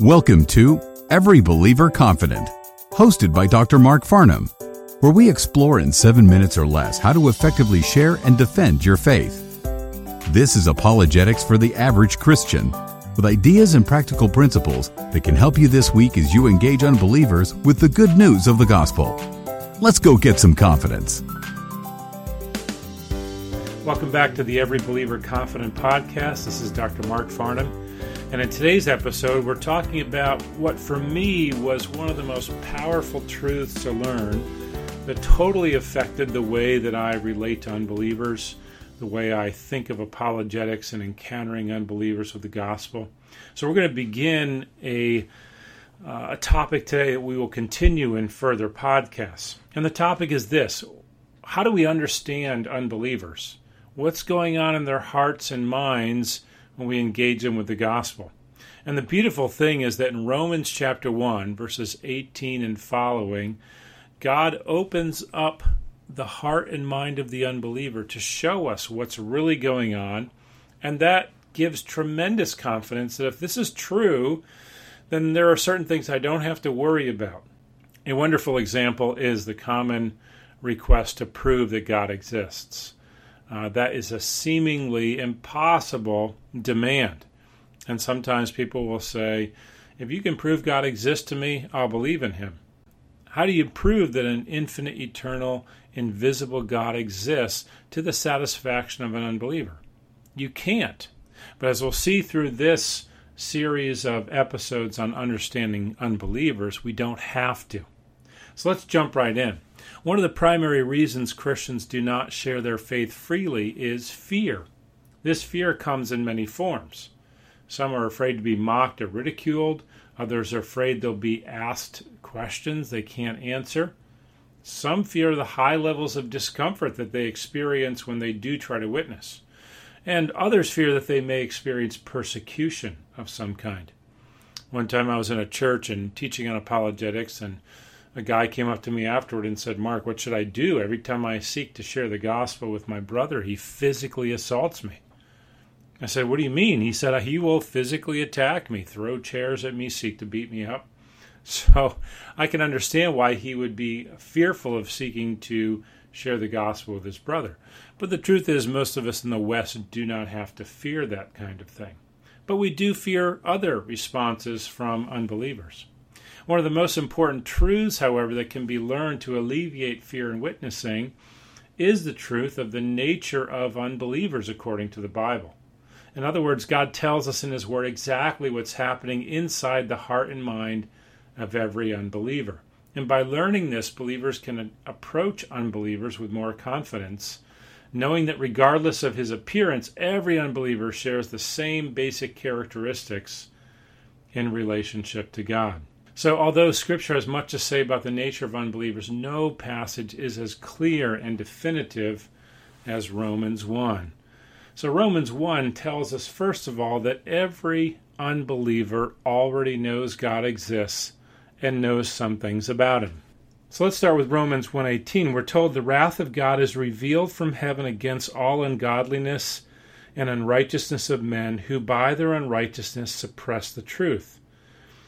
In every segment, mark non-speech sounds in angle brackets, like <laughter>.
Welcome to Every Believer Confident, hosted by Dr. Mark Farnham, where we explore in seven minutes or less how to effectively share and defend your faith. This is apologetics for the average Christian, with ideas and practical principles that can help you this week as you engage unbelievers with the good news of the gospel. Let's go get some confidence. Welcome back to the Every Believer Confident podcast. This is Dr. Mark Farnham. And in today's episode, we're talking about what for me was one of the most powerful truths to learn that totally affected the way that I relate to unbelievers, the way I think of apologetics and encountering unbelievers with the gospel. So we're going to begin a uh, a topic today that we will continue in further podcasts. And the topic is this How do we understand unbelievers? What's going on in their hearts and minds when we engage them with the gospel? And the beautiful thing is that in Romans chapter 1, verses 18 and following, God opens up the heart and mind of the unbeliever to show us what's really going on. And that gives tremendous confidence that if this is true, then there are certain things I don't have to worry about. A wonderful example is the common request to prove that God exists. Uh, that is a seemingly impossible demand. And sometimes people will say, if you can prove God exists to me, I'll believe in him. How do you prove that an infinite, eternal, invisible God exists to the satisfaction of an unbeliever? You can't. But as we'll see through this series of episodes on understanding unbelievers, we don't have to. So let's jump right in. One of the primary reasons Christians do not share their faith freely is fear. This fear comes in many forms. Some are afraid to be mocked or ridiculed, others are afraid they'll be asked questions they can't answer. Some fear the high levels of discomfort that they experience when they do try to witness. And others fear that they may experience persecution of some kind. One time I was in a church and teaching on apologetics, and a guy came up to me afterward and said, Mark, what should I do? Every time I seek to share the gospel with my brother, he physically assaults me. I said, What do you mean? He said, He will physically attack me, throw chairs at me, seek to beat me up. <laughs> So I can understand why he would be fearful of seeking to share the gospel with his brother. But the truth is, most of us in the West do not have to fear that kind of thing. But we do fear other responses from unbelievers. One of the most important truths, however, that can be learned to alleviate fear in witnessing is the truth of the nature of unbelievers according to the Bible. In other words, God tells us in His Word exactly what's happening inside the heart and mind of every unbeliever. And by learning this, believers can approach unbelievers with more confidence, knowing that regardless of his appearance, every unbeliever shares the same basic characteristics in relationship to God. So, although Scripture has much to say about the nature of unbelievers, no passage is as clear and definitive as Romans 1. So, Romans 1 tells us, first of all, that every unbeliever already knows God exists and knows some things about him. So let's start with Romans 1:18. We're told the wrath of God is revealed from heaven against all ungodliness and unrighteousness of men who by their unrighteousness suppress the truth.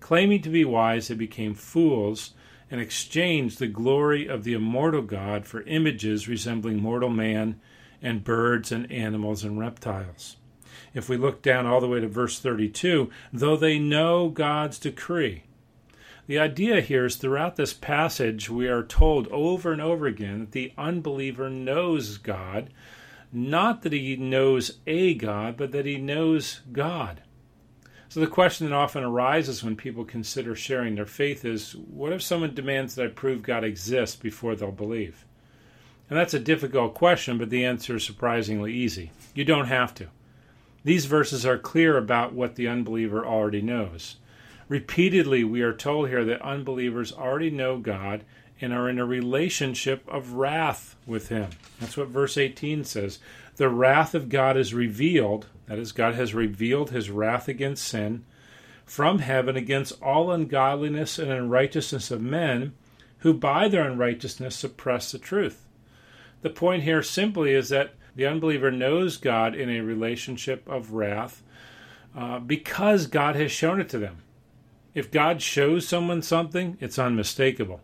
Claiming to be wise, they became fools and exchanged the glory of the immortal God for images resembling mortal man and birds and animals and reptiles. If we look down all the way to verse 32, though they know God's decree, the idea here is throughout this passage, we are told over and over again that the unbeliever knows God, not that he knows a God, but that he knows God. So the question that often arises when people consider sharing their faith is what if someone demands that I prove God exists before they'll believe? And that's a difficult question, but the answer is surprisingly easy. You don't have to. These verses are clear about what the unbeliever already knows. Repeatedly, we are told here that unbelievers already know God and are in a relationship of wrath with Him. That's what verse 18 says. The wrath of God is revealed, that is, God has revealed His wrath against sin from heaven against all ungodliness and unrighteousness of men who by their unrighteousness suppress the truth. The point here simply is that the unbeliever knows God in a relationship of wrath uh, because God has shown it to them. If God shows someone something, it's unmistakable.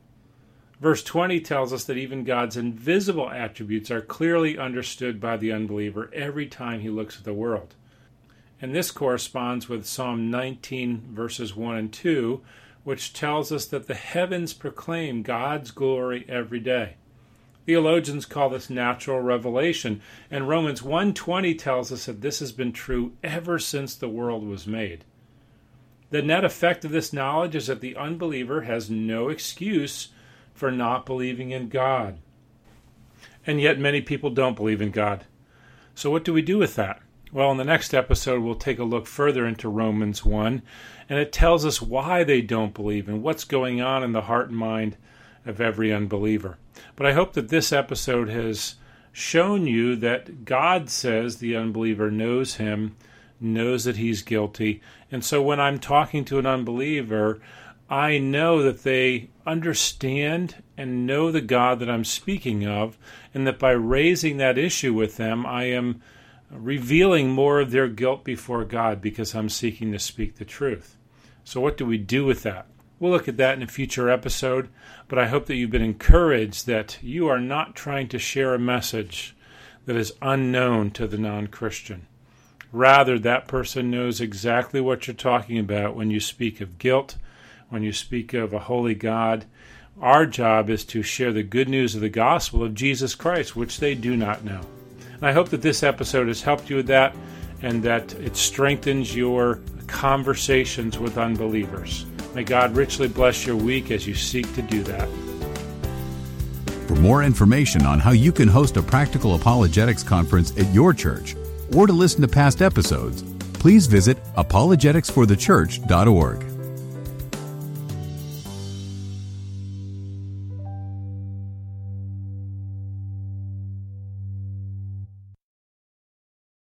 Verse 20 tells us that even God's invisible attributes are clearly understood by the unbeliever every time he looks at the world. And this corresponds with Psalm 19, verses 1 and 2, which tells us that the heavens proclaim God's glory every day. Theologians call this natural revelation, and Romans 1:20 tells us that this has been true ever since the world was made. The net effect of this knowledge is that the unbeliever has no excuse for not believing in God. And yet many people don't believe in God. So what do we do with that? Well, in the next episode, we'll take a look further into Romans 1, and it tells us why they don't believe and what's going on in the heart and mind of every unbeliever. But I hope that this episode has shown you that God says the unbeliever knows him, knows that he's guilty. And so when I'm talking to an unbeliever, I know that they understand and know the God that I'm speaking of, and that by raising that issue with them, I am revealing more of their guilt before God because I'm seeking to speak the truth. So, what do we do with that? We'll look at that in a future episode, but I hope that you've been encouraged that you are not trying to share a message that is unknown to the non Christian. Rather, that person knows exactly what you're talking about when you speak of guilt, when you speak of a holy God. Our job is to share the good news of the gospel of Jesus Christ, which they do not know. And I hope that this episode has helped you with that and that it strengthens your conversations with unbelievers. May God richly bless your week as you seek to do that. For more information on how you can host a practical apologetics conference at your church or to listen to past episodes, please visit apologeticsforthechurch.org.